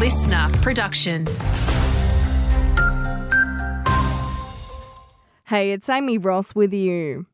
listener production. Hey, it's Amy Ross with you.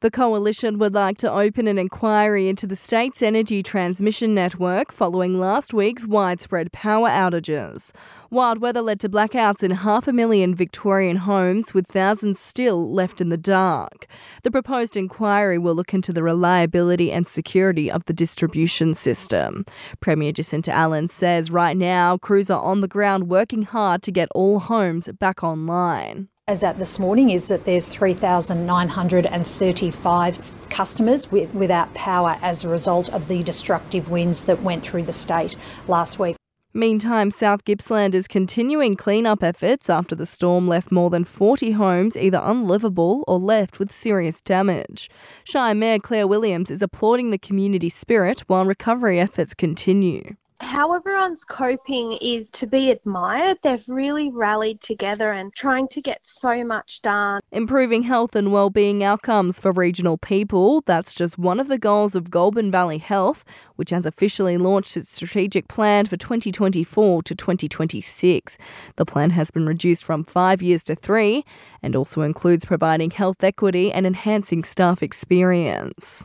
The coalition would like to open an inquiry into the state's energy transmission network following last week's widespread power outages. Wild weather led to blackouts in half a million Victorian homes, with thousands still left in the dark. The proposed inquiry will look into the reliability and security of the distribution system. Premier Jacinta Allan says right now crews are on the ground working hard to get all homes back online as at this morning is that there's 3,935 customers with, without power as a result of the destructive winds that went through the state last week. Meantime, South Gippsland is continuing clean-up efforts after the storm left more than 40 homes either unlivable or left with serious damage. Shire Mayor Claire Williams is applauding the community spirit while recovery efforts continue how everyone's coping is to be admired. They've really rallied together and trying to get so much done. Improving health and well-being outcomes for regional people, that's just one of the goals of Goulburn Valley Health, which has officially launched its strategic plan for 2024 to 2026. The plan has been reduced from 5 years to 3 and also includes providing health equity and enhancing staff experience.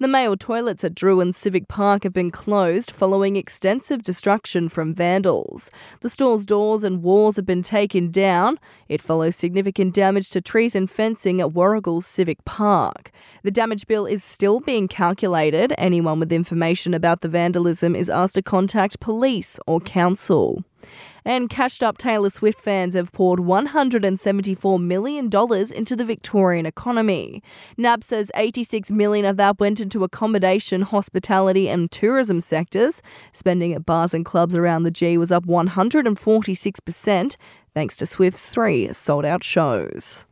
The male toilets at Drouin Civic Park have been closed following extensive destruction from vandals. The store's doors and walls have been taken down. It follows significant damage to trees and fencing at Warragul Civic Park. The damage bill is still being calculated. Anyone with information about the vandalism is asked to contact police or council. And cashed up Taylor Swift fans have poured $174 million into the Victorian economy. NAB says 86 million of that went into accommodation, hospitality, and tourism sectors. Spending at bars and clubs around the G was up 146%, thanks to Swift's three sold out shows.